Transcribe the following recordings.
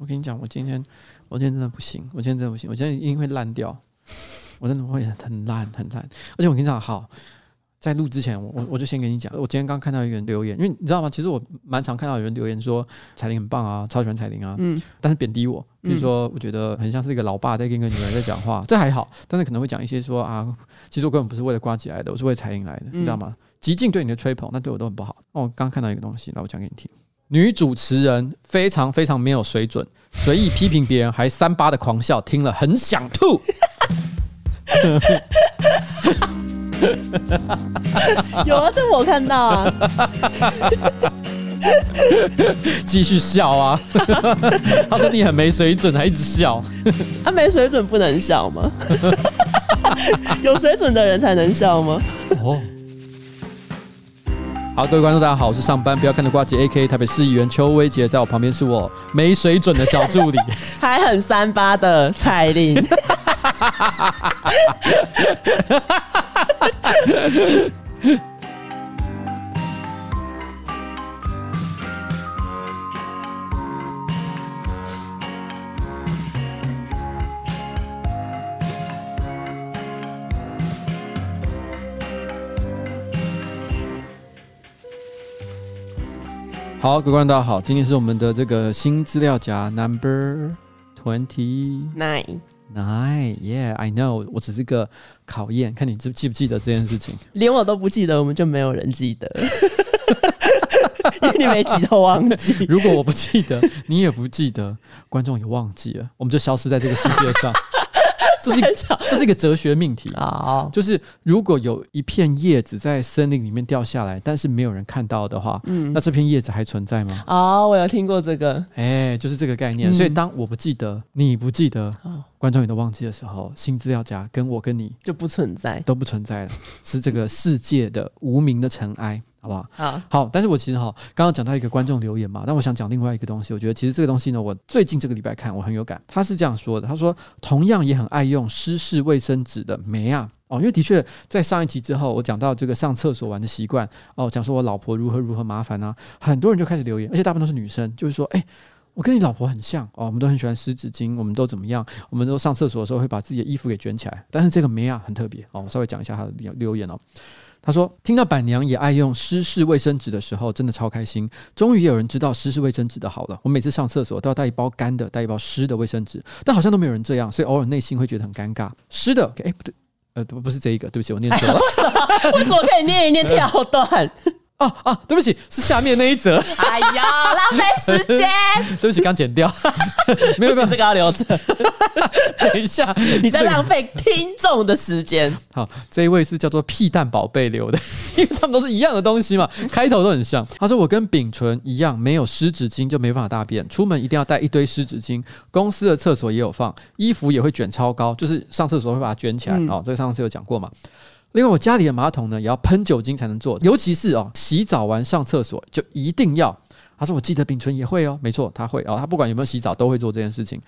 我跟你讲，我今天我今天真的不行，我今天真的不行，我今天一定会烂掉，我真的会很烂很烂。而且我跟你讲，好。在录之前，我我我就先跟你讲，我今天刚看到一个人留言，因为你知道吗？其实我蛮常看到有人留言说彩铃很棒啊，超喜欢彩铃啊，嗯，但是贬低我，比如说我觉得很像是一个老爸在跟一个女儿在讲话，这还好，但是可能会讲一些说啊，其实我根本不是为了呱吉来的，我是为了彩铃来的，你知道吗？极尽对你的吹捧，那对我都很不好。那，我刚看到一个东西，那我讲给你听，女主持人非常非常没有水准，随意批评别人，还三八的狂笑，听了很想吐。有啊，这我看到啊，继续笑啊。他说你很没水准，还一直笑。他、啊、没水准不能笑吗？有水准的人才能笑吗？哦。好，各位观众，大家好，我是上班不要看的瓜姐 A.K.A. 台北市议员邱威杰，在我旁边是我没水准的小助理，还很三八的彩玲。好，各位观众大家好，今天是我们的这个新资料夹 Number Twenty Nine。Nine, yeah, I know。我只是个考验，看你记记不记得这件事情。连我都不记得，我们就没有人记得，因为你每集都忘记。如果我不记得，你也不记得，观众也忘记了，我们就消失在这个世界上。这是一个这是一个哲学命题。啊，就是如果有一片叶子在森林里面掉下来，但是没有人看到的话，嗯，那这片叶子还存在吗？哦，我有听过这个，哎，就是这个概念。所以当我不记得，你不记得，观众也都忘记的时候，新资料夹跟我跟你就不存在，都不存在了，是这个世界的无名的尘埃。好不好？好，好，但是我其实哈，刚刚讲到一个观众留言嘛，但我想讲另外一个东西。我觉得其实这个东西呢，我最近这个礼拜看，我很有感。他是这样说的：他说，同样也很爱用湿式卫生纸的梅啊，哦，因为的确在上一集之后，我讲到这个上厕所玩的习惯，哦，讲说我老婆如何如何麻烦啊，很多人就开始留言，而且大部分都是女生，就是说，哎，我跟你老婆很像哦，我们都很喜欢湿纸巾，我们都怎么样？我们都上厕所的时候会把自己的衣服给卷起来。但是这个梅亚很特别哦，我稍微讲一下他的留言哦。他说：“听到板娘也爱用湿式卫生纸的时候，真的超开心。终于有人知道湿式卫生纸的好了。我每次上厕所都要带一包干的，带一包湿的卫生纸，但好像都没有人这样，所以偶尔内心会觉得很尴尬。湿的，哎，不对，呃，不，不是这一个，对不起，我念错了。为什么？为什么可以念一念跳段？”哦哦，对不起，是下面那一则。哎呀，浪费时间。对不起，刚剪掉。没有没有，这个要留着。等一下，你在浪费听众的时间。好，这一位是叫做屁蛋宝贝留的，因为他们都是一样的东西嘛，开头都很像。他说我跟丙醇一样，没有湿纸巾就没办法大便，出门一定要带一堆湿纸巾。公司的厕所也有放，衣服也会卷超高，就是上厕所会把它卷起来。哦，这个上次有讲过嘛。另外，我家里的马桶呢，也要喷酒精才能做，尤其是哦，洗澡完上厕所就一定要。他说：“我记得丙醇也会哦，没错，他会哦，他不管有没有洗澡都会做这件事情。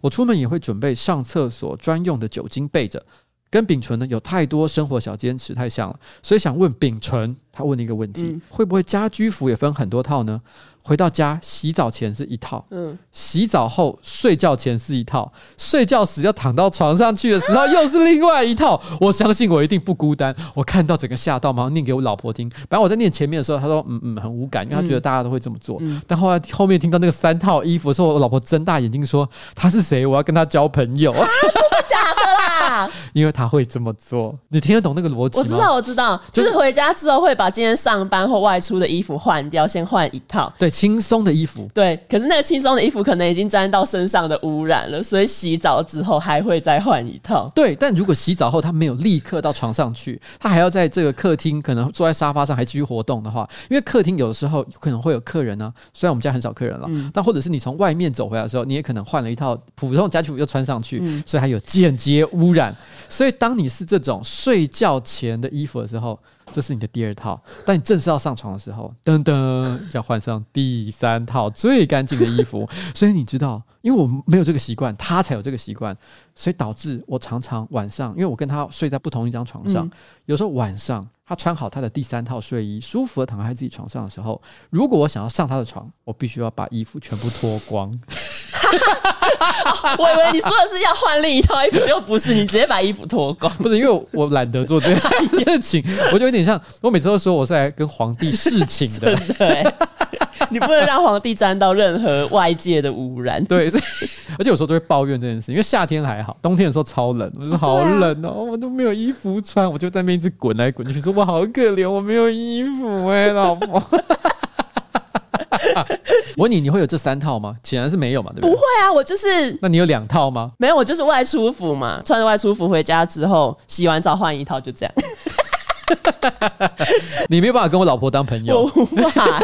我出门也会准备上厕所专用的酒精备着。跟丙醇呢有太多生活小坚持，太像了，所以想问丙醇，他问了一个问题：嗯、会不会家居服也分很多套呢？”回到家，洗澡前是一套，嗯，洗澡后睡觉前是一套，睡觉时要躺到床上去的时候又是另外一套。我相信我一定不孤单。我看到整个吓到，马上念给我老婆听。反正我在念前面的时候，她说嗯嗯很无感，因为她觉得大家都会这么做。嗯、但后来后面听到那个三套衣服的时候，我老婆睁大眼睛说：“他是谁？我要跟他交朋友。”啊，真的假的啦？因为他会这么做。你听得懂那个逻辑吗？我知道，我知道，就是回家之后会把今天上班或外出的衣服换掉，先换一套。对。轻松的衣服，对，可是那个轻松的衣服可能已经沾到身上的污染了，所以洗澡之后还会再换一套。对，但如果洗澡后他没有立刻到床上去，他还要在这个客厅，可能坐在沙发上还继续活动的话，因为客厅有的时候可能会有客人呢、啊。虽然我们家很少客人了，嗯、但或者是你从外面走回来的时候，你也可能换了一套普通家居服又穿上去，嗯、所以还有间接污染。所以当你是这种睡觉前的衣服的时候。这是你的第二套，当你正式要上床的时候，噔噔，要换上第三套最干净的衣服。所以你知道，因为我没有这个习惯，他才有这个习惯，所以导致我常常晚上，因为我跟他睡在不同一张床上，嗯、有时候晚上他穿好他的第三套睡衣，舒服的躺在他自己床上的时候，如果我想要上他的床，我必须要把衣服全部脱光。我以为你说的是要换另一套衣服，结果不是，你直接把衣服脱光。不是，因为我懒得做这件事情，我就有点像我每次都说我是来跟皇帝侍寝的。对，你不能让皇帝沾到任何外界的污染。对，而且有时候都会抱怨这件事，因为夏天还好，冬天的时候超冷，我说好冷哦，我都没有衣服穿，我就在那边一直滚来滚去，说我好可怜，我没有衣服哎、欸，老婆。我问你，你会有这三套吗？显然是没有嘛，对不对？不会啊，我就是。那你有两套吗？没有，我就是外出服嘛。穿着外出服回家之后，洗完澡换一套，就这样。你没有办法跟我老婆当朋友。我无法，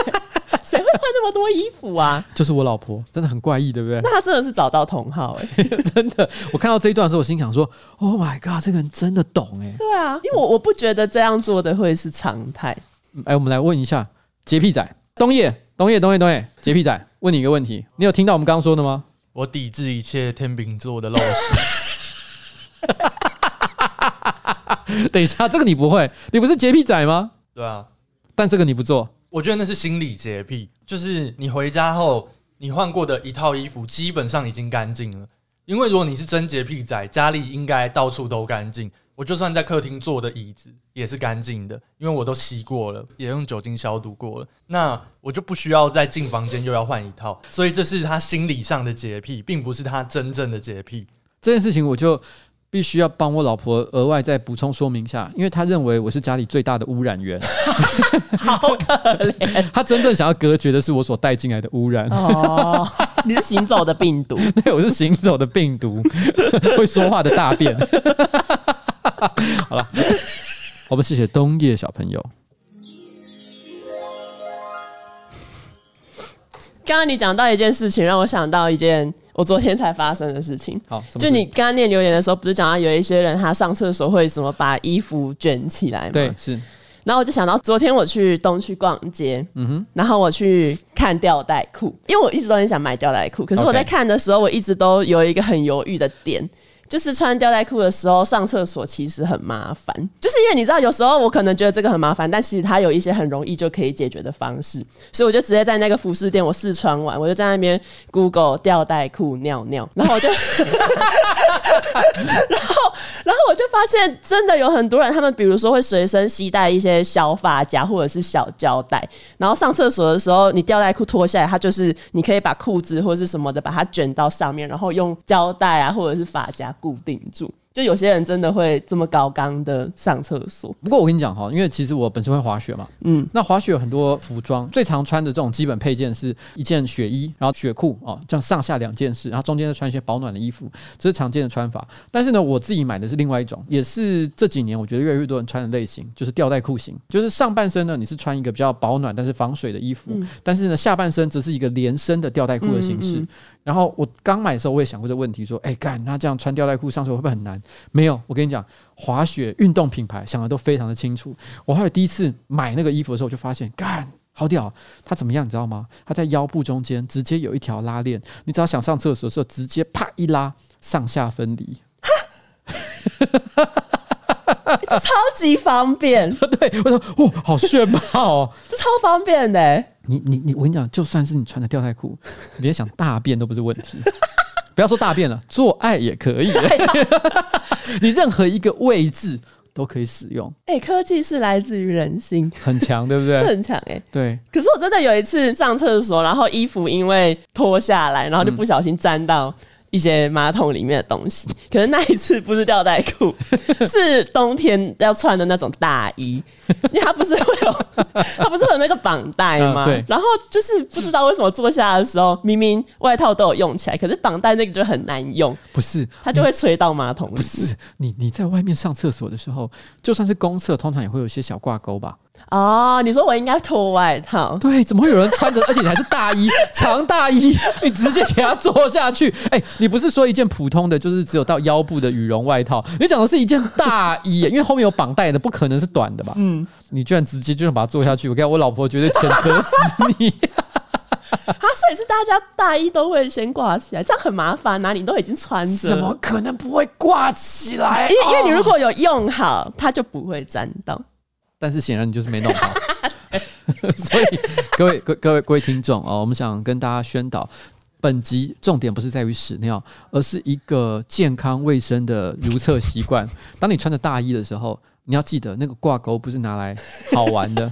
谁会换那么多衣服啊？就是我老婆，真的很怪异，对不对？那他真的是找到同好哎、欸，真的。我看到这一段的时候，我心想说：“Oh my god，这个人真的懂哎、欸。”对啊，因为我我不觉得这样做的会是常态。哎，我们来问一下洁癖仔东叶。东野，东野，东野，洁癖仔，问你一个问题，你有听到我们刚刚说的吗？我抵制一切天秤座的陋习。等一下，这个你不会，你不是洁癖仔吗？对啊，但这个你不做，我觉得那是心理洁癖，就是你回家后，你换过的一套衣服基本上已经干净了，因为如果你是真洁癖仔，家里应该到处都干净。我就算在客厅坐的椅子也是干净的，因为我都吸过了，也用酒精消毒过了。那我就不需要再进房间又要换一套，所以这是他心理上的洁癖，并不是他真正的洁癖。这件事情我就必须要帮我老婆额外再补充说明一下，因为她认为我是家里最大的污染源，好可怜。她真正想要隔绝的是我所带进来的污染。哦，你是行走的病毒，对，我是行走的病毒，会说话的大便。好了，我们谢谢冬叶小朋友。刚刚你讲到一件事情，让我想到一件我昨天才发生的事情。好，就你刚刚念留言的时候，不是讲到有一些人他上厕所会什么把衣服卷起来吗？对，是。然后我就想到昨天我去东区逛街，嗯哼，然后我去看吊带裤，因为我一直都很想买吊带裤，可是我在看的时候，我一直都有一个很犹豫的点。就是穿吊带裤的时候上厕所其实很麻烦，就是因为你知道有时候我可能觉得这个很麻烦，但其实它有一些很容易就可以解决的方式，所以我就直接在那个服饰店我试穿完，我就在那边 Google 吊带裤尿尿，然后我就，然后然后我就发现真的有很多人，他们比如说会随身携带一些小发夹或者是小胶带，然后上厕所的时候你吊带裤脱下来，它就是你可以把裤子或是什么的把它卷到上面，然后用胶带啊或者是发夹。固定住。就有些人真的会这么高刚的上厕所。不过我跟你讲哈，因为其实我本身会滑雪嘛，嗯，那滑雪有很多服装，最常穿的这种基本配件是一件雪衣，然后雪裤哦，这样上下两件事，然后中间再穿一些保暖的衣服，这是常见的穿法。但是呢，我自己买的是另外一种，也是这几年我觉得越来越多人穿的类型，就是吊带裤型，就是上半身呢你是穿一个比较保暖但是防水的衣服，嗯、但是呢下半身则是一个连身的吊带裤的形式。嗯嗯嗯然后我刚买的时候我也想过这个问题，说，哎干，那这样穿吊带裤上厕所会不会很难？没有，我跟你讲，滑雪运动品牌想的都非常的清楚。我还有第一次买那个衣服的时候，我就发现，干，好屌！它怎么样，你知道吗？它在腰部中间直接有一条拉链，你只要想上厕所的时候，直接啪一拉，上下分离，超级方便。对，我说，哦，好炫炮哦，这超方便的。你你你，我跟你讲，就算是你穿的吊带裤，你连想大便都不是问题。不要说大便了，做爱也可以。你任何一个位置都可以使用。哎、欸，科技是来自于人心，很强，对不对？很强哎、欸。对。可是我真的有一次上厕所，然后衣服因为脱下来，然后就不小心沾到。一些马桶里面的东西，可是那一次不是吊带裤，是冬天要穿的那种大衣，因为它不是会有，它不是会有那个绑带吗？对。然后就是不知道为什么坐下的时候，明明外套都有用起来，可是绑带那个就很难用。不是，它就会吹到马桶里。不是，你你在外面上厕所的时候，就算是公厕，通常也会有一些小挂钩吧。哦，你说我应该脱外套？对，怎么会有人穿着，而且你还是大衣，长大衣，你直接给他坐下去？哎、欸，你不是说一件普通的，就是只有到腰部的羽绒外套？你讲的是一件大衣，因为后面有绑带的，不可能是短的吧？嗯，你居然直接就想把它坐下去？我看我老婆绝对谴责死你！啊，所以是大家大衣都会先挂起来，这样很麻烦呐、啊。你都已经穿着，怎么可能不会挂起来？因为因为你如果有用好，它就不会沾到。但是显然你就是没弄好，所以各位各各位各位听众哦，我们想跟大家宣导，本集重点不是在于屎尿，而是一个健康卫生的如厕习惯。当你穿着大衣的时候，你要记得那个挂钩不是拿来好玩的。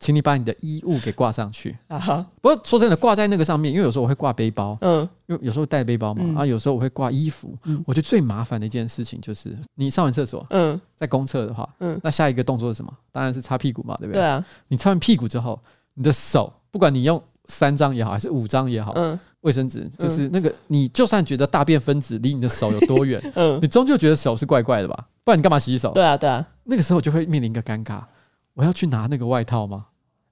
请你把你的衣物给挂上去 啊！哈，不过说真的，挂在那个上面，因为有时候我会挂背包，嗯，因为有时候带背包嘛，嗯、啊，有时候我会挂衣服。嗯、我觉得最麻烦的一件事情就是，你上完厕所，嗯，在公厕的话，嗯，那下一个动作是什么？当然是擦屁股嘛，对不对？对啊。你擦完屁股之后，你的手，不管你用三张也好，还是五张也好，嗯，卫生纸，就是那个，你就算觉得大便分子离你的手有多远，嗯，你终究觉得手是怪怪的吧？不然你干嘛洗手？对啊，对啊。那个时候就会面临一个尴尬，我要去拿那个外套吗？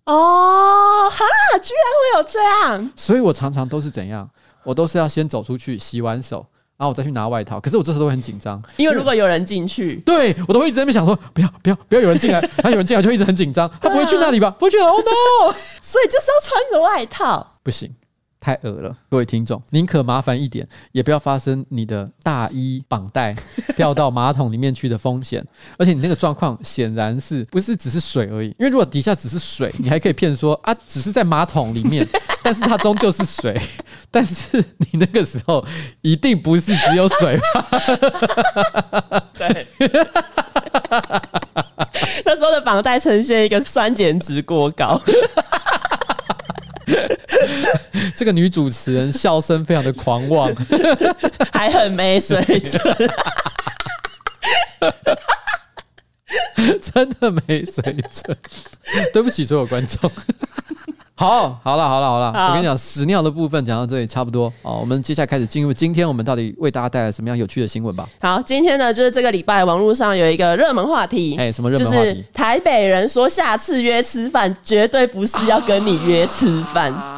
哦，哈，居然会有这样，所以我常常都是怎样，我都是要先走出去洗完手，然后我再去拿外套。可是我这时候都很紧张，因为如果有人进去，对我都会一直在那边想说，不要不要不要有人进来，他有人进来就一直很紧张，他不会去那里吧？不会去，Oh no！所以就是要穿着外套，不行。太恶了，各位听众，宁可麻烦一点，也不要发生你的大衣绑带 掉到马桶里面去的风险。而且你那个状况显然是不是只是水而已？因为如果底下只是水，你还可以骗说啊，只是在马桶里面，但是它终究是水。但是你那个时候一定不是只有水吧？对，那时候的绑带呈现一个酸碱值过高。这个女主持人笑声非常的狂妄，还很没水准，真的没水准。对不起，所有观众。好，好了，好了，好了，我跟你讲，屎尿的部分讲到这里差不多。哦，我们接下来开始进入今天我们到底为大家带来什么样有趣的新闻吧。好，今天呢，就是这个礼拜网络上有一个热门话题，哎，什么热门话题？就是台北人说下次约吃饭绝对不是要跟你约吃饭。啊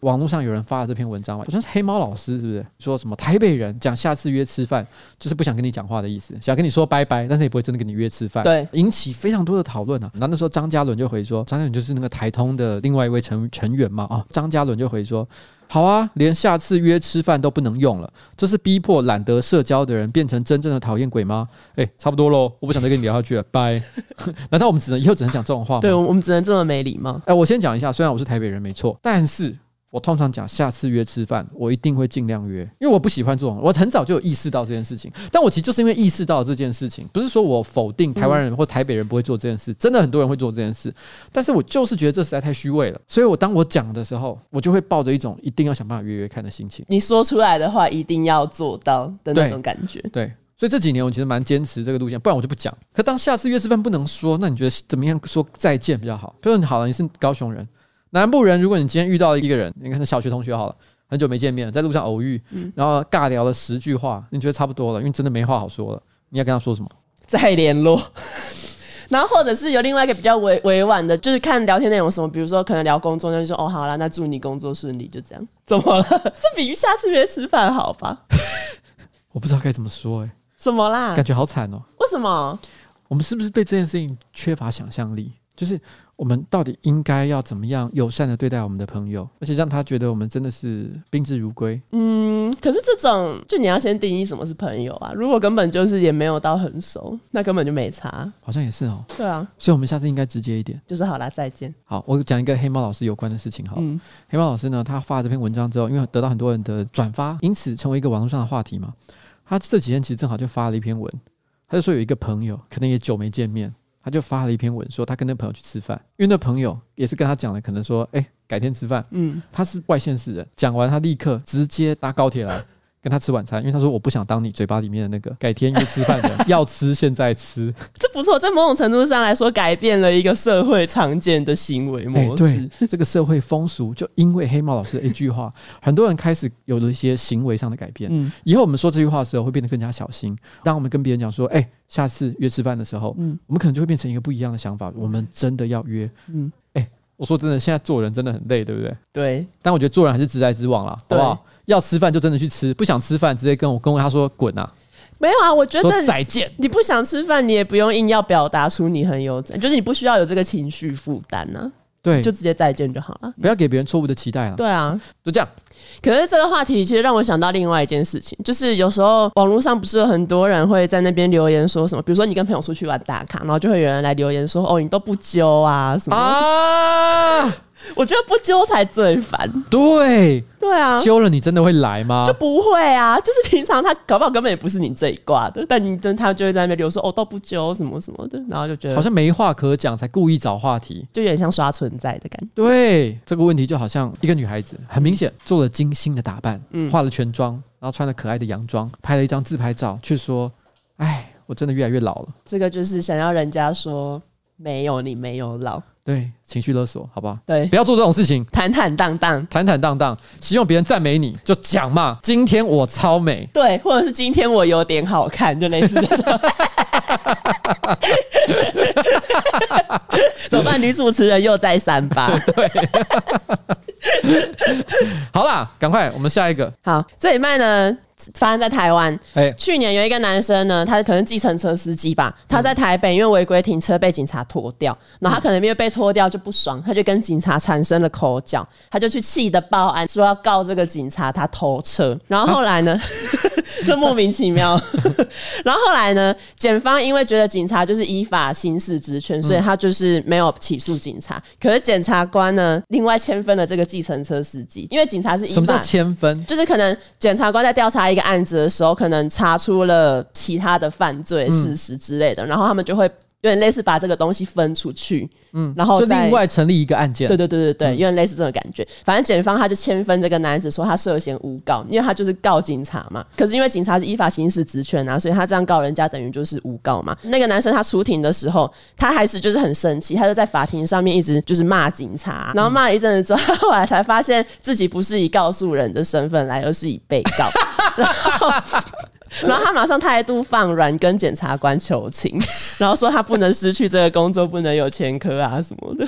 网络上有人发了这篇文章，好像是黑猫老师，是不是说什么台北人讲下次约吃饭就是不想跟你讲话的意思，想跟你说拜拜，但是也不会真的跟你约吃饭，对，引起非常多的讨论啊。然后那时候张嘉伦就回说，张嘉伦就是那个台通的另外一位成成员嘛啊，张嘉伦就回说，好啊，连下次约吃饭都不能用了，这是逼迫懒得社交的人变成真正的讨厌鬼吗？哎、欸，差不多喽，我不想再跟你聊下去了，拜。难道我们只能以后只能讲这种话吗？对，我们只能这么没礼貌？哎、欸，我先讲一下，虽然我是台北人没错，但是。我通常讲下次约吃饭，我一定会尽量约，因为我不喜欢这种。我很早就有意识到这件事情，但我其实就是因为意识到这件事情，不是说我否定台湾人或台北人不会做这件事，真的很多人会做这件事，但是我就是觉得这实在太虚伪了。所以我当我讲的时候，我就会抱着一种一定要想办法约约看的心情。你说出来的话一定要做到的那种感觉。对，对，所以这几年我其实蛮坚持这个路线，不然我就不讲。可当下次约吃饭不能说，那你觉得怎么样说再见比较好？比如说你好了，你是高雄人。南部人，如果你今天遇到了一个人，你看是小学同学好了，很久没见面了，在路上偶遇，然后尬聊了十句话，你觉得差不多了，因为真的没话好说了，你要跟他说什么？再联络。然后或者是有另外一个比较委委婉的，就是看聊天内容什么，比如说可能聊工作，那就说哦好了，那祝你工作顺利，就这样。怎么了？这比下次约吃饭好吧？我不知道该怎么说哎、欸。什么啦？感觉好惨哦。为什么？我们是不是对这件事情缺乏想象力？就是。我们到底应该要怎么样友善的对待我们的朋友，而且让他觉得我们真的是宾至如归？嗯，可是这种就你要先定义什么是朋友啊。如果根本就是也没有到很熟，那根本就没差。好像也是哦。对啊，所以我们下次应该直接一点，就是好啦，再见。好，我讲一个黑猫老师有关的事情。好，嗯、黑猫老师呢，他发了这篇文章之后，因为得到很多人的转发，因此成为一个网络上的话题嘛。他这几天其实正好就发了一篇文，他就说有一个朋友可能也久没见面。他就发了一篇文，说他跟那朋友去吃饭，因为那朋友也是跟他讲了，可能说，哎、欸，改天吃饭。嗯，他是外县市人，讲完他立刻直接搭高铁来。跟他吃晚餐，因为他说我不想当你嘴巴里面的那个改天约吃饭的，要吃现在吃。这不错，在某种程度上来说，改变了一个社会常见的行为模式。欸、对，这个社会风俗，就因为黑猫老师的一句话，很多人开始有了一些行为上的改变。嗯，以后我们说这句话的时候，会变得更加小心。当我们跟别人讲说，哎、欸，下次约吃饭的时候，嗯，我们可能就会变成一个不一样的想法。我们真的要约，嗯。我说真的，现在做人真的很累，对不对？对。但我觉得做人还是直来直往啦，对好不好？要吃饭就真的去吃，不想吃饭直接跟我跟他说滚啊！没有啊，我觉得再见。你不想吃饭，你也不用硬要表达出你很有，就是你不需要有这个情绪负担呢。对，就直接再见就好了，不要给别人错误的期待了。对啊，就这样。可是这个话题其实让我想到另外一件事情，就是有时候网络上不是有很多人会在那边留言说什么，比如说你跟朋友出去玩打卡，然后就会有人来留言说：“哦，你都不揪啊什么。”啊，我觉得不揪才最烦。对对啊，揪了你真的会来吗？就不会啊，就是平常他搞不好根本也不是你这一挂的，但你真他就会在那边留说哦都不揪什么什么的，然后就觉得好像没话可讲，才故意找话题，就有点像刷存在的感觉。对，这个问题就好像一个女孩子很明显做了精心的打扮，嗯，化了全妆，然后穿了可爱的洋装，拍了一张自拍照，却说：“哎，我真的越来越老了。”这个就是想要人家说没有你没有老。对，情绪勒索，好不好？对，不要做这种事情，坦坦荡荡，坦坦荡荡，希望别人赞美你，就讲嘛。今天我超美，对，或者是今天我有点好看，就类似这种。怎么办？女主持人又在三八。对，好啦，赶快，我们下一个。好，这礼拜呢？发生在台湾。去年有一个男生呢，他可能计程车司机吧，他在台北因为违规停车被警察拖掉，然后他可能因为被拖掉就不爽，他就跟警察产生了口角，他就去气的报案，说要告这个警察他偷车。然后后来呢，就莫名其妙。然后后来呢，检方因为觉得警察就是依法行使职权，所以他就是没有起诉警察。可是检察官呢，另外签分了这个计程车司机，因为警察是依法，什么叫签分？就是可能检察官在调查。一个案子的时候，可能查出了其他的犯罪事实之类的，嗯、然后他们就会有点类似把这个东西分出去，嗯，然后就另外成立一个案件。对对对对对，嗯、有点类似这种感觉。反正检方他就签分这个男子，说他涉嫌诬告，因为他就是告警察嘛。可是因为警察是依法行使职权啊，所以他这样告人家等于就是诬告嘛。那个男生他出庭的时候，他还是就是很生气，他就在法庭上面一直就是骂警察，然后骂了一阵子之后，他后来才发现自己不是以告诉人的身份来，而是以被告。然后，然后他马上态度放软，跟检察官求情，然后说他不能失去这个工作，不能有前科啊什么的。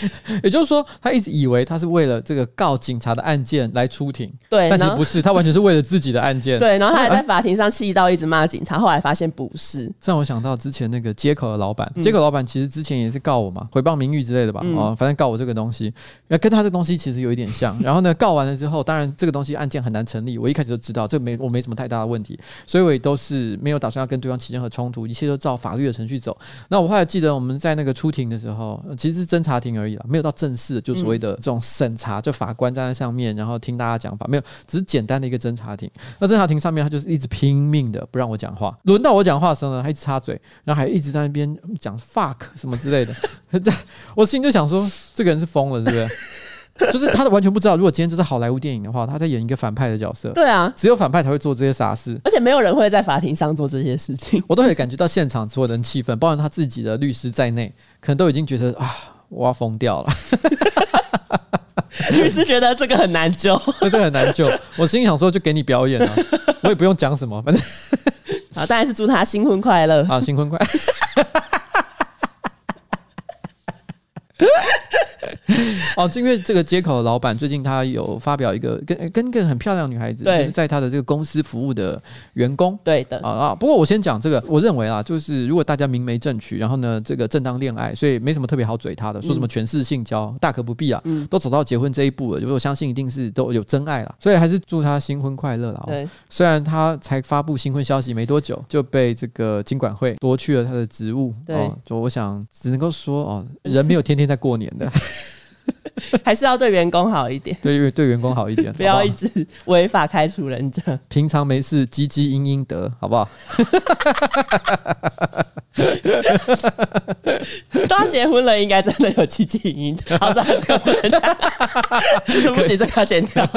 也就是说，他一直以为他是为了这个告警察的案件来出庭，对，但其实不是，他完全是为了自己的案件。对，然后他还在法庭上气到一直骂警察，啊、后来发现不是。这让我想到之前那个接口的老板，接口老板其实之前也是告我嘛，诽谤名誉之类的吧，哦、嗯，反正告我这个东西，那跟他这个东西其实有一点像。然后呢，告完了之后，当然这个东西案件很难成立，我一开始就知道这没我没什么太大的问题，所以我也都是没有打算要跟对方起任何冲突，一切都照法律的程序走。那我后来记得我们在那个出庭的时候，其实是侦查庭而已啦，没有到正式。的，就所谓的这种审查，就法官站在上面，然后听大家讲法，没有，只是简单的一个侦查庭。那侦查庭上面，他就是一直拼命的不让我讲话。轮到我讲话的时候呢，他一直插嘴，然后还一直在那边讲 fuck 什么之类的。在我心里就想说，这个人是疯了，是不是？就是他完全不知道，如果今天这是好莱坞电影的话，他在演一个反派的角色。对啊，只有反派才会做这些傻事，而且没有人会在法庭上做这些事情。我都可以感觉到现场所有人气氛，包括他自己的律师在内，可能都已经觉得啊。我要疯掉了！你是觉得这个很难救，这个很难救。我心里想说，就给你表演啊，我也不用讲什么，反正好，当然是祝他新婚快乐啊，新婚快乐。哦，因为这个接口的老板最近他有发表一个跟跟一个很漂亮女孩子，对。就是在他的这个公司服务的员工，对的。啊啊。不过我先讲这个，我认为啊，就是如果大家明媒正娶，然后呢，这个正当恋爱，所以没什么特别好嘴他的，说什么权势性交，嗯、大可不必啊，嗯、都走到结婚这一步了，我相信一定是都有真爱了，所以还是祝他新婚快乐了。对，虽然他才发布新婚消息没多久，就被这个金管会夺去了他的职务，对、哦，就我想只能够说哦，人没有天天在过年的。还是要对员工好一点，对对员工好一点，不要一直违法开除人家。平常没事，积积阴阴德，好不好？刚结婚了，应该真的有积积阴阴德。好，这个不能讲，对不起，这个要剪掉。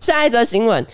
下一则新闻。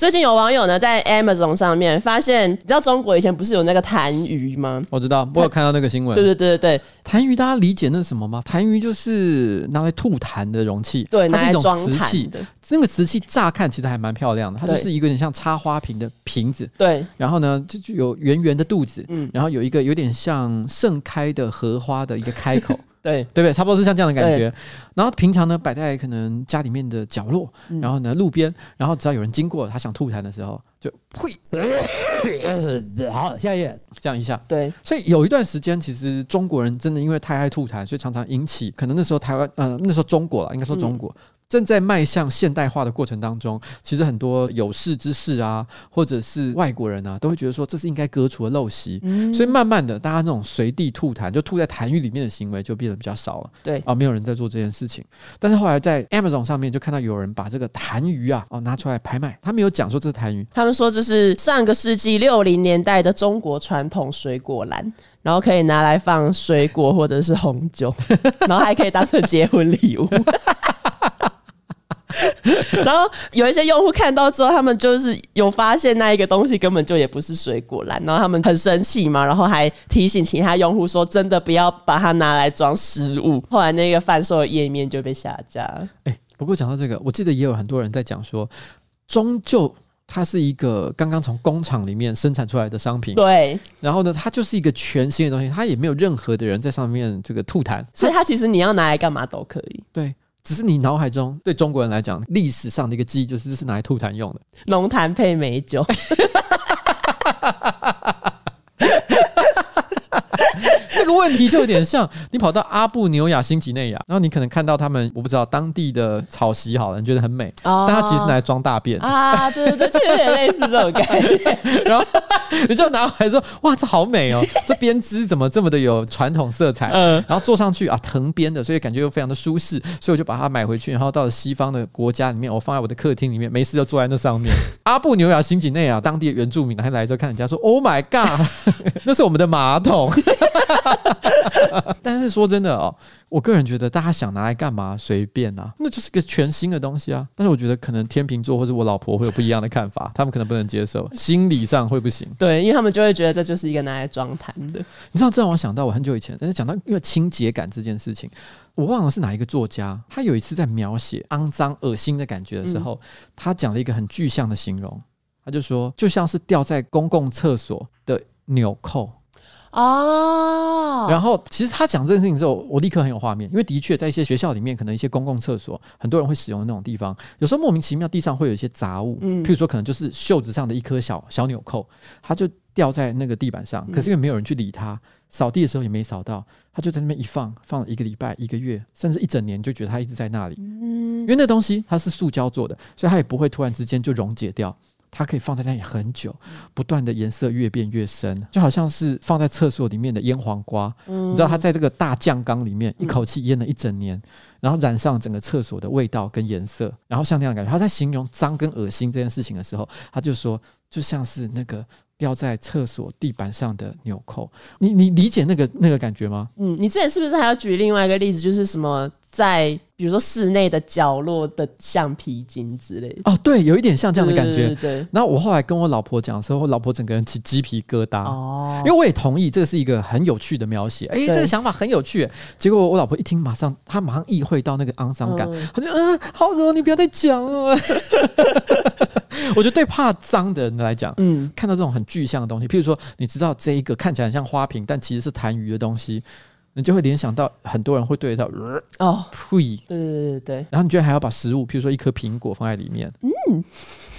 最近有网友呢在 Amazon 上面发现，你知道中国以前不是有那个痰盂吗？我知道，我有看到那个新闻。对对对对对，痰盂大家理解那是什么吗？痰盂就是拿来吐痰的容器，对，它是一种瓷器的。那个瓷器乍看其实还蛮漂亮的，它就是一个有点像插花瓶的瓶子。对，然后呢就有圆圆的肚子，嗯，然后有一个有点像盛开的荷花的一个开口。对对不对？差不多是像这样的感觉。然后平常呢，摆在可能家里面的角落，嗯、然后呢，路边，然后只要有人经过，他想吐痰的时候，就呸。好，下一页，这样一下。对，所以有一段时间，其实中国人真的因为太爱吐痰，所以常常引起可能那时候台湾，呃，那时候中国了，应该说中国。嗯正在迈向现代化的过程当中，其实很多有识之士啊，或者是外国人啊，都会觉得说这是应该割除的陋习。嗯、所以慢慢的，大家那种随地吐痰，就吐在痰盂里面的行为就变得比较少了。对啊，没有人在做这件事情。但是后来在 Amazon 上面就看到有人把这个痰盂啊哦拿出来拍卖，他没有讲说这是痰盂，他们说这是上个世纪六零年代的中国传统水果篮。然后可以拿来放水果或者是红酒，然后还可以当成结婚礼物。然后有一些用户看到之后，他们就是有发现那一个东西根本就也不是水果篮，然后他们很生气嘛，然后还提醒其他用户说：“真的不要把它拿来装食物。”后来那个贩售的页面就被下架了。哎，不过讲到这个，我记得也有很多人在讲说，终究。它是一个刚刚从工厂里面生产出来的商品，对。然后呢，它就是一个全新的东西，它也没有任何的人在上面这个吐痰，所以它其实你要拿来干嘛都可以。对，只是你脑海中对中国人来讲，历史上的一个记忆就是这是拿来吐痰用的，浓痰配美酒。这个问题就有点像你跑到阿布纽亚新几内亚，然后你可能看到他们，我不知道当地的草席好了，你觉得很美，哦、但它其实是拿来装大便啊，对对对，就有点类似这种概念。然后你就拿回来说，哇，这好美哦，这编织怎么这么的有传统色彩？嗯，然后坐上去啊，藤编的，所以感觉又非常的舒适，所以我就把它买回去，然后到了西方的国家里面，我放在我的客厅里面，没事就坐在那上面。阿布纽亚新几内亚当地的原住民还来这看人家说，Oh my God，那是我们的马桶。但是说真的哦，我个人觉得大家想拿来干嘛随便啊，那就是个全新的东西啊。但是我觉得可能天秤座或者我老婆会有不一样的看法，他们可能不能接受，心理上会不行。对，因为他们就会觉得这就是一个拿来装痰的。你知道，这让我想到我很久以前，但是讲到因为清洁感这件事情，我忘了是哪一个作家，他有一次在描写肮脏、恶心的感觉的时候，嗯、他讲了一个很具象的形容，他就说就像是掉在公共厕所的纽扣。哦，然后其实他讲这件事情之后，我立刻很有画面，因为的确在一些学校里面，可能一些公共厕所，很多人会使用的那种地方，有时候莫名其妙地上会有一些杂物，嗯，譬如说可能就是袖子上的一颗小小纽扣，它就掉在那个地板上，可是因为没有人去理它，扫地的时候也没扫到，它就在那边一放，放了一个礼拜、一个月，甚至一整年，就觉得它一直在那里，嗯，因为那东西它是塑胶做的，所以它也不会突然之间就溶解掉。它可以放在那里很久，不断的颜色越变越深，就好像是放在厕所里面的腌黄瓜。嗯、你知道它在这个大酱缸里面一口气腌了一整年，然后染上整个厕所的味道跟颜色，然后像那样的感觉。他在形容脏跟恶心这件事情的时候，他就说就像是那个掉在厕所地板上的纽扣。你你理解那个那个感觉吗？嗯，你之前是不是还要举另外一个例子，就是什么？在比如说室内的角落的橡皮筋之类的哦，对，有一点像这样的感觉。对，对，对，然后我后来跟我老婆讲的时候，我老婆整个人起鸡皮疙瘩哦，因为我也同意这是一个很有趣的描写，哎，这个想法很有趣。结果我老婆一听，马上她马上意会到那个肮脏感，她就嗯，好恶，你不要再讲了。我觉得对怕脏的人来讲，嗯，看到这种很具象的东西，譬如说，你知道这一个看起来很像花瓶，但其实是痰盂的东西。你就会联想到很多人会对它哦呸，对对对对，然后你居然还要把食物，譬如说一颗苹果放在里面，嗯，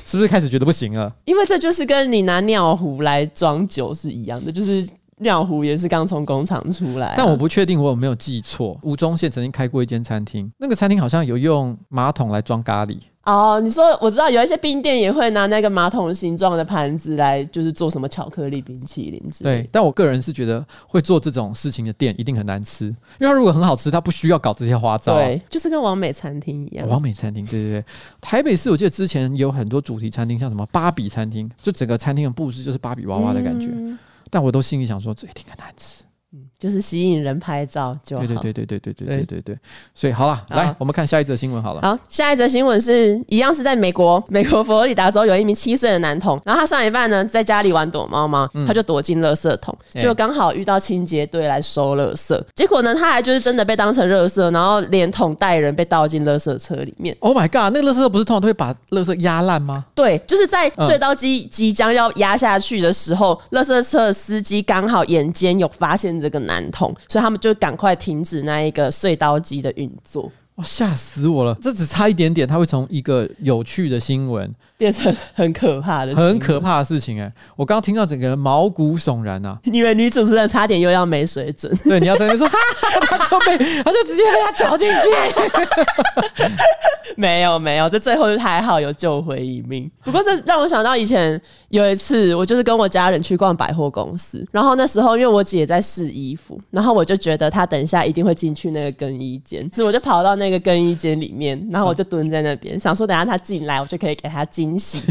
是不是开始觉得不行了？因为这就是跟你拿尿壶来装酒是一样的，就是尿壶也是刚从工厂出来。但我不确定我有没有记错，吴宗宪曾经开过一间餐厅，那个餐厅好像有用马桶来装咖喱。哦，你说我知道有一些冰店也会拿那个马桶形状的盘子来，就是做什么巧克力冰淇淋之类。对，但我个人是觉得会做这种事情的店一定很难吃，因为它如果很好吃，它不需要搞这些花招。对，就是跟完美餐厅一样。完美餐厅，对对对。台北市我记得之前有很多主题餐厅，像什么芭比餐厅，就整个餐厅的布置就是芭比娃娃的感觉，嗯、但我都心里想说这一定很难吃。嗯，就是吸引人拍照就好。对对对对对对对对对对。所以好了，来我们看下一则新闻好了。好，下一则新闻是一样是在美国，美国佛罗里达州有一名七岁的男童，然后他上一半呢在家里玩躲猫猫，他就躲进垃圾桶，就刚好遇到清洁队来收垃圾，结果呢他还就是真的被当成垃圾，然后连桶带人被倒进垃圾车里面。Oh my god，那个垃圾车不是通常都会把垃圾压烂吗？对，就是在隧道机即将要压下去的时候，垃圾车的司机刚好眼尖有发现这个男男童，所以他们就赶快停止那一个碎刀机的运作。哇，吓死我了！这只差一点点，它会从一个有趣的新闻变成很可怕的、很可怕的事情、欸。哎，我刚刚听到整个人毛骨悚然啊！因为女主持人差点又要没水准。对，你要在那边说，哈，他就被，他就直接被他搅进去。没有没有，这最后就还好有救回一命。不过这让我想到以前有一次，我就是跟我家人去逛百货公司，然后那时候因为我姐在试衣服，然后我就觉得她等一下一定会进去那个更衣间，所以我就跑到那个更衣间里面，然后我就蹲在那边，想说等下她进来，我就可以给她惊喜。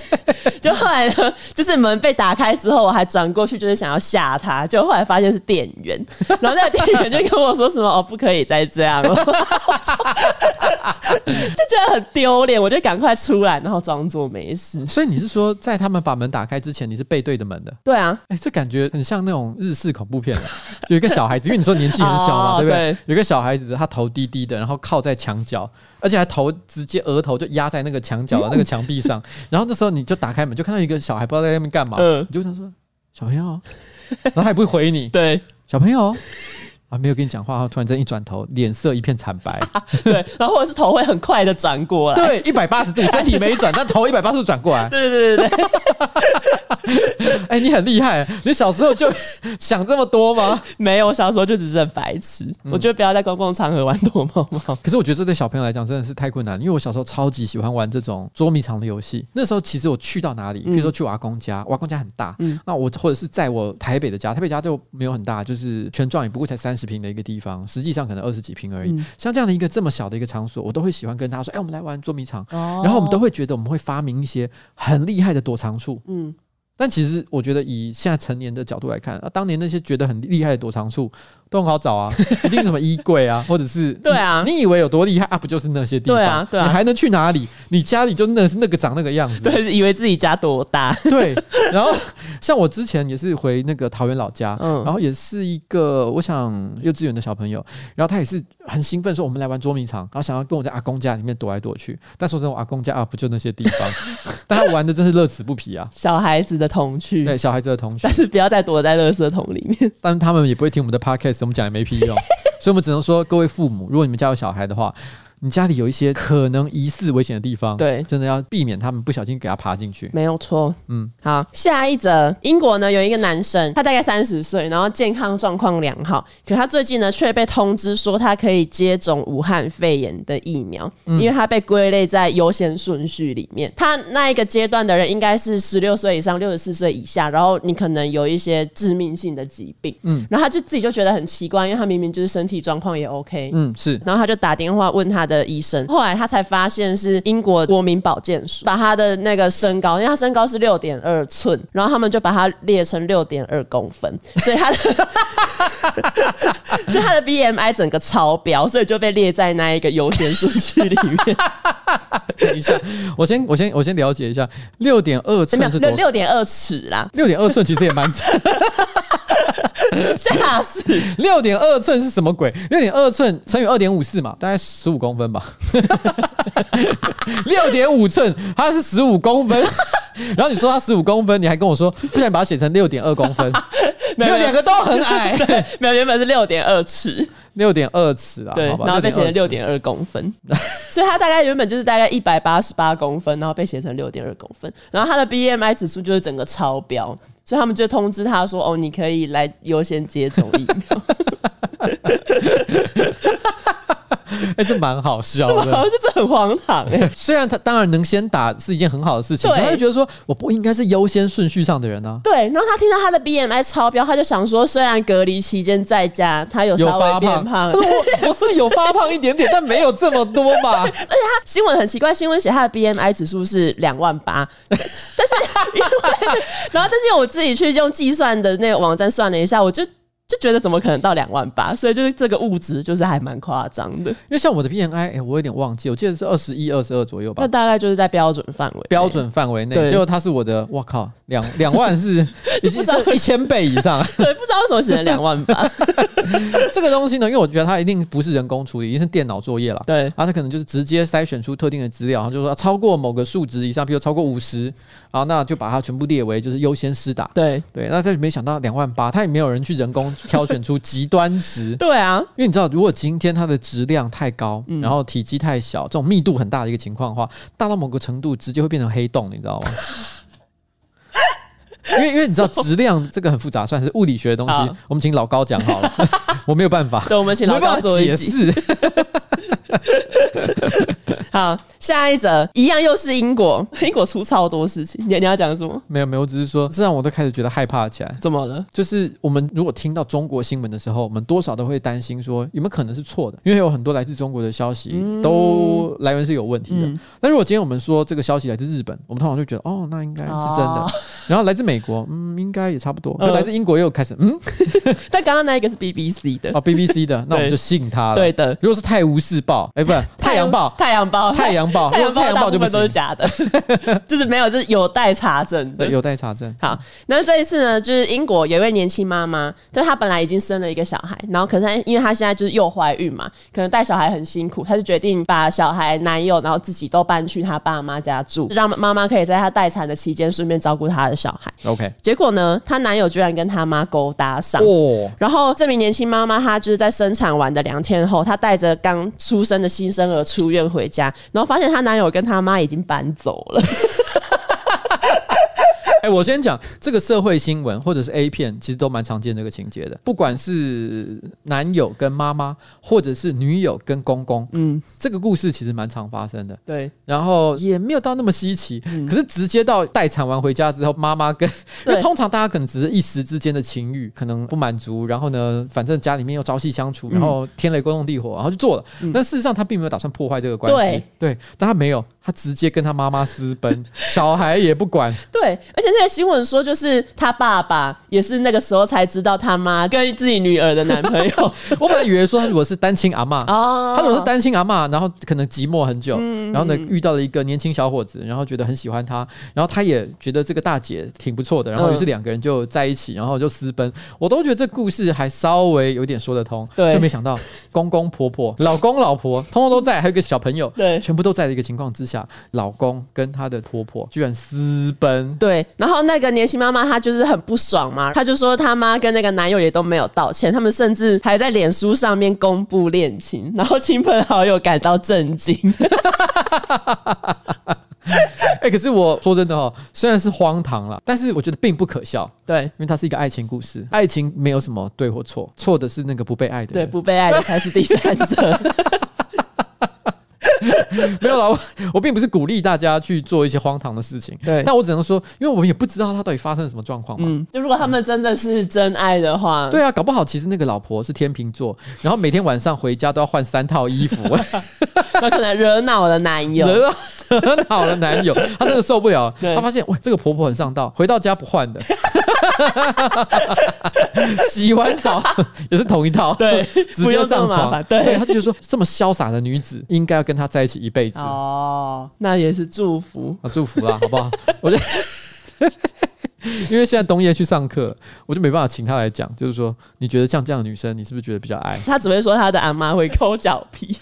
就后来呢，就是门被打开之后，我还转过去就是想要吓他，就后来发现是店员，然后那个店员就跟我说什么哦，不可以再这样了。就觉得很丢脸，我就赶快出来，然后装作没事。所以你是说，在他们把门打开之前，你是背对着门的？对啊，哎、欸，这感觉很像那种日式恐怖片，就有一个小孩子，因为你说年纪很小嘛，哦、对不对？对，有一个小孩子，他头低低的，然后靠在墙角，而且还头直接额头就压在那个墙角的那个墙壁上。然后那时候你就打开门，就看到一个小孩不知道在那边干嘛，嗯、你就想说小朋友，然后他也不会回你，对，小朋友。啊，没有跟你讲话，然后突然间一转头，脸色一片惨白。对，然后或者是头会很快的转过来。对，一百八十度，身体没转，但头一百八十度转过来。对对对对。哎、欸，你很厉害，你小时候就 想这么多吗？没有，我小时候就只是很白痴。嗯、我觉得不要在公共场合玩躲猫猫。可是我觉得这对小朋友来讲真的是太困难，因为我小时候超级喜欢玩这种捉迷藏的游戏。那时候其实我去到哪里，比如说去我阿公家，我阿公家很大，嗯，那我或者是在我台北的家，台北家就没有很大，就是全幢也不过才三十平的一个地方。实际上可能二十几平而已，嗯、像这样的一个这么小的一个场所，我都会喜欢跟他说：“哎、欸，我们来玩捉迷藏。哦”然后我们都会觉得我们会发明一些很厉害的躲藏处。嗯，但其实我觉得以现在成年的角度来看，啊，当年那些觉得很厉害的躲藏术。都很好找啊，一定什么衣柜啊，或者是对啊，你以为有多厉害啊？不就是那些地方？对啊，对啊，你还能去哪里？你家里就那是那个长那个样子，对，以为自己家多大？对。然后 像我之前也是回那个桃园老家，嗯，然后也是一个我想幼稚园的小朋友，然后他也是很兴奋说我们来玩捉迷藏，然后想要跟我在阿公家里面躲来躲去。但说真的，我阿公家啊，不就那些地方？但他玩的真是乐此不疲啊！小孩子的童趣，对，小孩子的童趣，但是不要再躲在垃圾桶里面。但是他们也不会听我们的 podcast，怎么讲也没屁用。所以，我们只能说，各位父母，如果你们家有小孩的话。你家里有一些可能疑似危险的地方，对，真的要避免他们不小心给他爬进去。没有错，嗯，好，下一则，英国呢有一个男生，他大概三十岁，然后健康状况良好，可他最近呢却被通知说他可以接种武汉肺炎的疫苗，嗯、因为他被归类在优先顺序里面。他那一个阶段的人应该是十六岁以上，六十四岁以下，然后你可能有一些致命性的疾病，嗯，然后他就自己就觉得很奇怪，因为他明明就是身体状况也 OK，嗯，是，然后他就打电话问他的。的医生，后来他才发现是英国国民保健署把他的那个身高，因为他身高是六点二寸，然后他们就把他列成六点二公分，所以他的，所以他的 BMI 整个超标，所以就被列在那一个优先顺序里面。等一下，我先我先我先了解一下，六点二寸是多六点二尺啦，六点二寸其实也蛮长。吓死！六点二寸是什么鬼？六点二寸乘以二点五四嘛，大概十五公分吧。六点五寸，它是十五公分。然后你说它十五公分，你还跟我说不想把它写成六点二公分，没有两个都很矮。没有，原本是六点二尺，六点二尺啊。对，然后被写成六点二公分，所以它大概原本就是大概一百八十八公分，然后被写成六点二公分，然后它的 BMI 指数就是整个超标。所以他们就通知他说：“哦，你可以来优先接种疫苗。” 哎，这蛮好笑的，好像就这很荒唐哎。虽然他当然能先打是一件很好的事情，他就觉得说我不应该是优先顺序上的人呢。对，然后他听到他的 BMI 超标，他就想说，虽然隔离期间在家，他有稍微变胖，我 我是有发胖一点点，但没有这么多嘛。而且他新闻很奇怪，新闻写他的 BMI 指数是两万八，但是因为然后但是我自己去用计算的那个网站算了一下，我就。就觉得怎么可能到两万八，所以就是这个物质就是还蛮夸张的。因为像我的 BMI，哎、欸，我有点忘记，我记得是二十一、二十二左右吧。那大概就是在标准范围，标准范围内。结果它是我的，我靠，两两万是 已经是一千倍以上。对，不知道为什么写成两万八。这个东西呢，因为我觉得它一定不是人工处理，一定是电脑作业了。对，然后它可能就是直接筛选出特定的资料，然后就是说超过某个数值以上，比如超过五十，然后那就把它全部列为就是优先施打。对对，那这没想到两万八，它也没有人去人工挑选出极端值。对啊，因为你知道，如果今天它的质量太高，嗯然后体积太小，这种密度很大的一个情况的话，大到某个程度，直接会变成黑洞，你知道吗？因为因为你知道质量这个很复杂，算是物理学的东西。我们请老高讲好了，我没有办法，我们请老高做一集。释。好，下一则一样又是英国，英国出超多事情。你你要讲什么？没有没有，我只是说，这让我都开始觉得害怕起来。怎么了？就是我们如果听到中国新闻的时候，我们多少都会担心说有没有可能是错的，因为有很多来自中国的消息都来源是有问题的。嗯但如果今天我们说这个消息来自日本，我们通常就觉得哦，那应该是真的。哦然后来自美国，嗯，应该也差不多。那来自英国又开始，嗯，但刚刚那一个是 BBC 的，哦，BBC 的，那我们就信他了。对的。如果是泰晤士报，哎，不是太阳报，太阳报，报，太阳如果 是太阳报就不大部分都是，假的，就是没有，就是有待查证的对，。有待查证。好，那这一次呢，就是英国有一位年轻妈妈，就她本来已经生了一个小孩，然后可是她因为她现在就是又怀孕嘛，可能带小孩很辛苦，她就决定把小孩、男友，然后自己都搬去她爸妈家住，让妈妈可以在她待产的期间顺便照顾她的小孩。OK，结果呢，她男友居然跟她妈勾搭上。哦，然后这名年轻妈妈，她就是在生产完的两天后，她带着刚出生的新生儿出院回家，然后发现她男友跟她妈已经搬走了。哎、我先讲这个社会新闻或者是 A 片，其实都蛮常见这个情节的。不管是男友跟妈妈，或者是女友跟公公，嗯，这个故事其实蛮常发生的。对，然后也没有到那么稀奇，可是直接到待产完回家之后，妈妈跟，因为通常大家可能只是一时之间的情欲，可能不满足，然后呢，反正家里面又朝夕相处，然后天雷勾动地火，然后就做了。但事实上他并没有打算破坏这个关系，对。对，但他没有，他直接跟他妈妈私奔，小孩也不管。对，而且那个新闻说，就是他爸爸也是那个时候才知道他妈跟自己女儿的男朋友。我本来以为说他如果是单亲阿妈，哦。他如果是单亲阿妈，然后可能寂寞很久，嗯然后呢遇到了一个年轻小伙子，然后觉得很喜欢他，然后他也觉得这个大姐挺不错的，然后于是两个人就在一起，然后就私奔。我都觉得这故事还稍微有点说得通，对。就没想到公公婆婆、老公老婆通通都在，还有一个小朋友，对。全部都在的一个情况之下，老公跟她的婆婆居然私奔。对，然后那个年轻妈妈她就是很不爽嘛，她就说她妈跟那个男友也都没有道歉，他们甚至还在脸书上面公布恋情，然后亲朋好友感到震惊。哎、可是我说真的哦，虽然是荒唐了，但是我觉得并不可笑。对因为它是一个爱情故事，爱情没有什么对或错，错的是那个不被爱的人对，不被爱的才是第三者。没有啦，我我并不是鼓励大家去做一些荒唐的事情，对。但我只能说，因为我们也不知道他到底发生了什么状况嘛。嗯，就如果他们真的是真爱的话，对啊，搞不好其实那个老婆是天秤座，然后每天晚上回家都要换三套衣服，那可能惹恼了男友。惹 惹恼了男友，他真的受不了，对。他发现哇，这个婆婆很上道，回到家不换的，洗完澡 也是同一套，对 直接上床烦，对他就觉得说这么潇洒的女子应该要跟他在一起一辈子。哦，那也是祝福。啊，祝福啦，好不好？我觉得，因为现在冬叶去上课，我就没办法请他来讲。就是说，你觉得像这样的女生，你是不是觉得比较爱？他只会说他的阿妈会抠脚皮。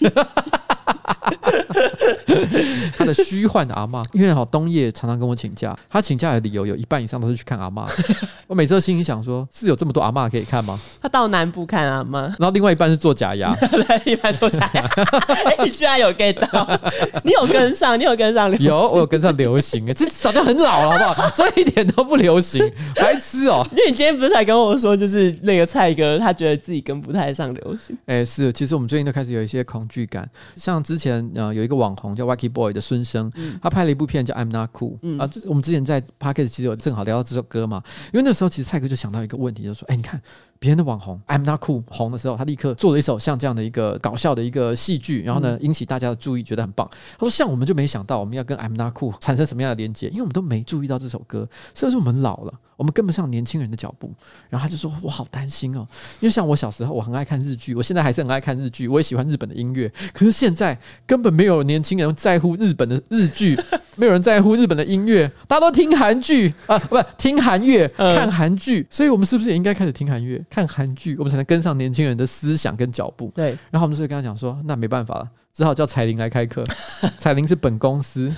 他的虚幻的阿妈，因为哈东叶常常跟我请假，他请假的理由有一半以上都是去看阿妈。我每次都心里想说，是有这么多阿妈可以看吗？他到南部看阿妈，然后另外一半是做假牙，对一半做假牙。哎、你居然有 get 到？你有跟上？你有跟上流行？有我有跟上流行，哎，这早就很老了，好不好？这一点都不流行，白痴哦、因为你今天不是才跟我说，就是那个蔡哥，他觉得自己跟不太上流行。哎、是，其实我们最近都开始有一些恐惧感。像之前呃有一个网红叫 Wacky Boy 的孙生，他拍了一部片叫《I'm Not Cool》啊，我们之前在 p a c k e t 其实有正好聊到这首歌嘛，因为那时候其实蔡哥就想到一个问题，就是说，哎、你看别人的网红《I'm Not Cool》红的时候，他立刻做了一首像这样的一个搞笑的一个戏剧，然后呢引起大家的注意，觉得很棒。他说，像我们就没想到我们要跟《I'm Not Cool》产生什么样的连接，因为我们都没注意到这首歌，是不是我们老了？我们跟不上年轻人的脚步，然后他就说：“我好担心哦，因为像我小时候，我很爱看日剧，我现在还是很爱看日剧，我也喜欢日本的音乐。可是现在根本没有年轻人在乎日本的日剧，没有人在乎日本的音乐，大家都听韩剧啊，不是听韩乐，看韩剧。所以我们是不是也应该开始听韩乐、看韩剧，我们才能跟上年轻人的思想跟脚步？对，然后我们就跟他讲说：那没办法了，只好叫彩铃来开课。彩铃是本公司。”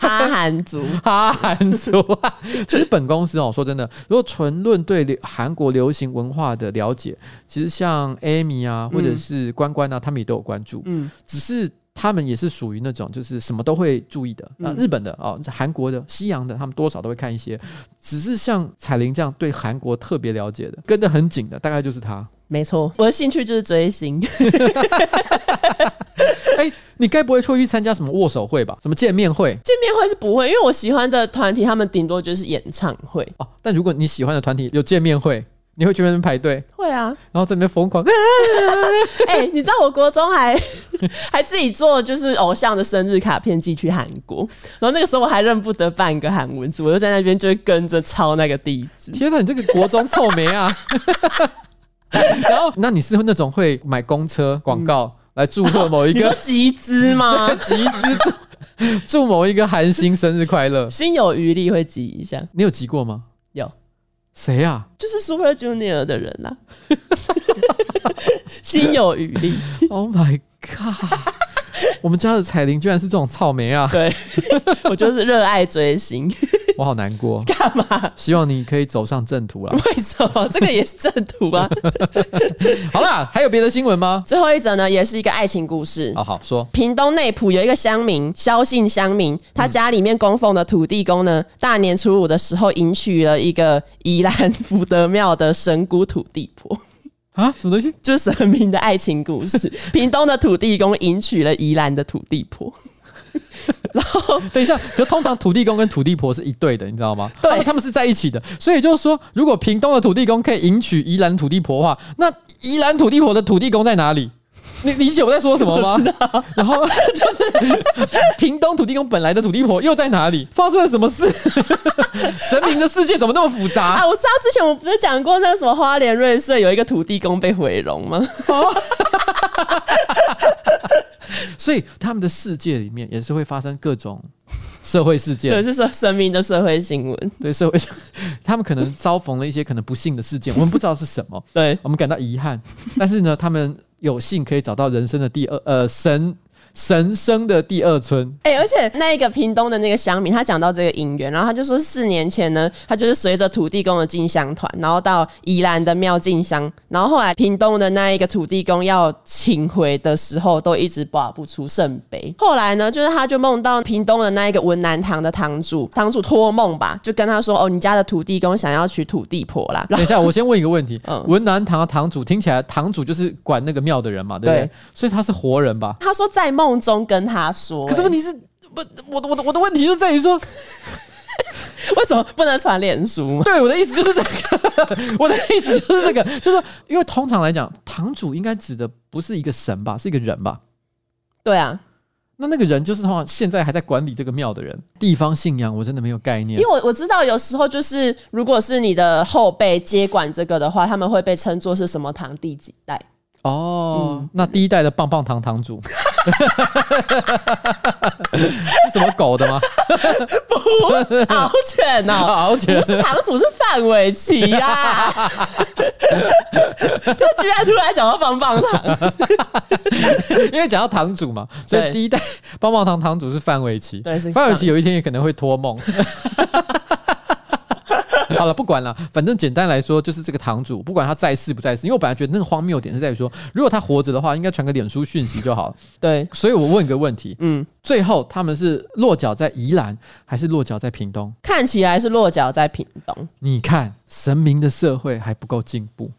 哈韩族，哈韩族啊。其实本公司哦，说真的，如果纯论对韩国流行文化的了解，其实像 Amy 啊，或者是关关啊，他们也都有关注。嗯，只是。他们也是属于那种就是什么都会注意的那，日本的哦，韩国的、西洋的，他们多少都会看一些。只是像彩玲这样对韩国特别了解的，跟得很紧的，大概就是他。没错，我的兴趣就是追星。哎，你该不会会去参加什么握手会吧？什么见面会？见面会是不会，因为我喜欢的团体，他们顶多就是演唱会哦。但如果你喜欢的团体有见面会。你会去那边排队？会啊，然后在那边疯狂。哎、欸，你知道我国中还 还自己做就是偶像的生日卡片寄去韩国，然后那个时候我还认不得半个韩文字，我就在那边就会跟着抄那个地址。天哪，你这个国中臭美啊！然后，那你是那种会买公车广告来祝贺某一个集资吗？集资祝祝某一个韩星生日快乐，心有余力会集一下。你有集过吗？有。谁呀、啊？就是 Super Junior 的人啦、啊，心有余力。Oh my god！我们家的彩铃居然是这种草莓啊！对，我就是热爱追星。我好难过，干嘛？希望你可以走上正途了。为什么？这个也是正途啊。好啦，还有别的新闻吗？最后一则呢，也是一个爱情故事。好好说。屏东内埔有一个乡民，萧姓乡民，他家里面供奉的土地公呢，大年初五的时候迎娶了一个宜兰福德庙的神姑土地婆。啊，什么东西？就是神明的爱情故事。屏东的土地公迎娶了宜兰的土地婆。然后等一下，可通常土地公跟土地婆是一对的，你知道吗？对，他们是在一起的。所以就是说，如果屏东的土地公可以迎娶宜兰土地婆的话，那宜兰土地婆的土地公在哪里？你理解我在说什么吗？然后 就是屏东土地公本来的土地婆又在哪里？发生了什么事？神明的世界怎么那么复杂啊？我知道之前我不是讲过那个什么花莲瑞穗有一个土地公被毁容吗？所以他们的世界里面也是会发生各种 社会事件，对，是说生命的社会新闻，对社会，他们可能遭逢了一些可能不幸的事件，我们不知道是什么，对。我们感到遗憾，但是呢，他们有幸可以找到人生的第二呃神。神生的第二春，哎、欸，而且那一个屏东的那个乡民，他讲到这个姻缘，然后他就说，四年前呢，他就是随着土地公的进香团，然后到宜兰的庙进香，然后后来屏东的那一个土地公要请回的时候，都一直保不出圣杯。后来呢，就是他就梦到屏东的那一个文南堂的堂主，堂主托梦吧，就跟他说，哦，你家的土地公想要娶土地婆啦。等一下，我先问一个问题，嗯，文南堂的堂主听起来，堂主就是管那个庙的人嘛，对不对？对，所以他是活人吧？他说在梦。梦中跟他说，可是问题是，不，我的我的我的问题就在于说，为什么不能传脸书？对，我的意思就是这个，我的意思就是这个，就是说，因为通常来讲，堂主应该指的不是一个神吧，是一个人吧？对啊，那那个人就是通常现在还在管理这个庙的人，地方信仰我真的没有概念，因为我我知道有时候就是，如果是你的后辈接管这个的话，他们会被称作是什么堂第几代。哦，嗯、那第一代的棒棒堂堂主 是什么狗的吗？不是獒犬哦，獒犬不是堂主是范玮琪呀。他居然突然讲到棒棒糖，因为讲到堂主嘛，所以第一代棒棒糖堂主是范玮琪。对，范玮琪有一天也可能会托梦。好了，不管了，反正简单来说，就是这个堂主，不管他在世不在世，因为我本来觉得那个荒谬点是在于说，如果他活着的话，应该传个脸书讯息就好了。对，所以我问一个问题，嗯，最后他们是落脚在宜兰，还是落脚在屏东？看起来是落脚在屏东。你看，神明的社会还不够进步。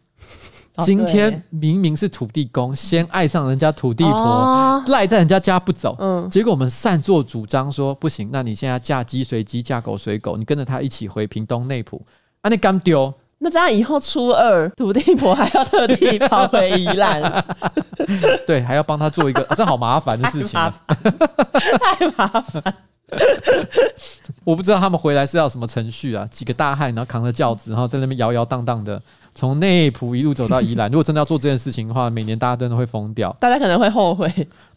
今天明明是土地公先爱上人家土地婆，赖在人家家不走，嗯，结果我们擅作主张说不行，那你现在嫁鸡随鸡，嫁狗随狗，你跟着他一起回屏东内埔，啊，你敢丢？那这样以后初二土地婆还要特地跑回宜兰，对，还要帮他做一个，啊、这好麻烦的事情，太麻烦。我不知道他们回来是要什么程序啊？几个大汉，然后扛着轿子，然后在那边摇摇荡荡的。从内埔一路走到宜兰，如果真的要做这件事情的话，每年大家真的会疯掉。大家可能会后悔，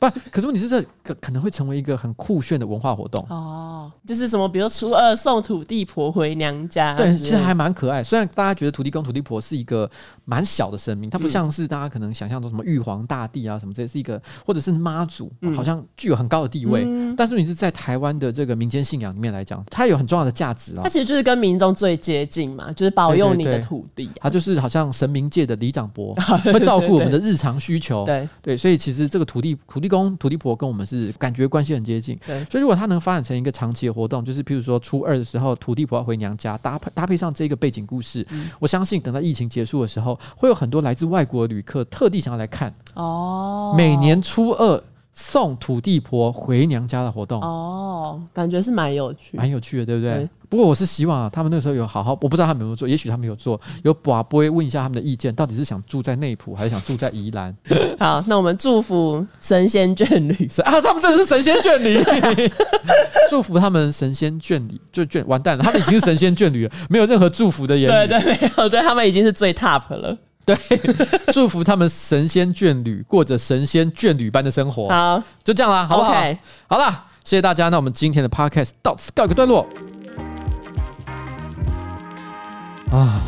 不，可是问题是这可可能会成为一个很酷炫的文化活动哦，就是什么，比如初二送土地婆回娘家，对，其实还蛮可爱。虽然大家觉得土地公、土地婆是一个蛮小的神明，它不像是大家可能想象中什么玉皇大帝啊什么，这是一个或者是妈祖，好像具有很高的地位。嗯、但是你是在台湾的这个民间信仰里面来讲，它有很重要的价值啊。它其实就是跟民众最接近嘛，就是保佑你的土地、啊，它就是好像神明界的李长伯，会照顾我们的日常需求。对对，所以其实这个土地土地公、土地婆跟我们是感觉关系很接近。对，所以如果它能发展成一个长期的活动，就是譬如说初二的时候，土地婆要回娘家，搭配搭配上这个背景故事，嗯、我相信等到疫情结束的时候，会有很多来自外国的旅客特地想要来看。哦，每年初二。送土地婆回娘家的活动哦，感觉是蛮有趣，蛮有趣的，对不对？对，不过我是希望啊，他们那时候有好好，我不知道他们有没有做，也许他们有做，有把不会问一下他们的意见，到底是想住在内埔还是想住在宜兰？好，那我们祝福神仙眷侣 啊，他们真的是神仙眷侣，祝福他们神仙眷侣就眷完蛋了，他们已经是神仙眷侣了，没有任何祝福的言语，对对，没有，对他们已经是最 top 了。对，祝福他们神仙眷侣过着神仙眷侣般的生活。好，就这样啦，好不好好啦，谢谢大家。那我们今天的 podcast 到此告一个段落。啊，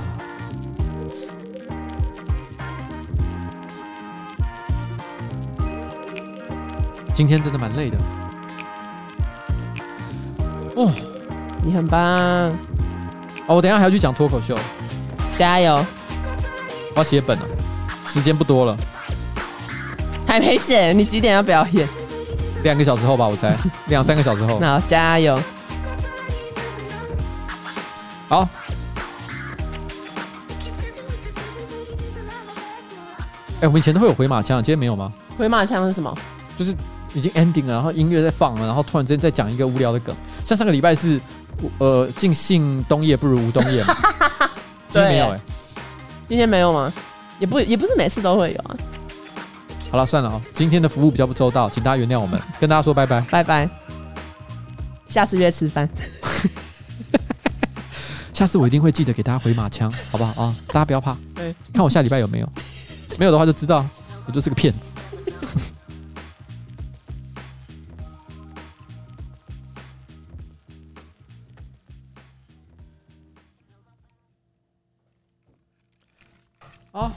今天真的蛮累的。哦，你很棒。哦，我等一下还要去讲脱口秀，加油。我要写本了，时间不多了，还没写。你几点要表演？两个小时后吧，我猜 两三个小时后。那好，加油！好。哎、欸，我们以前都会有回马枪，今天没有吗？回马枪是什么？就是已经 ending 了，然后音乐在放了，然后突然之间再讲一个无聊的梗，像上个礼拜是呃，尽信冬夜不如无冬夜嘛。今天没有哎、欸。今天没有吗？也不也不是每次都会有啊。好了，算了啊，今天的服务比较不周到，请大家原谅我们，跟大家说拜拜，拜拜。下次约吃饭。下次我一定会记得给大家回马枪，好不好啊？大家不要怕。对，看我下礼拜有没有，没有的话就知道我就是个骗子。啊。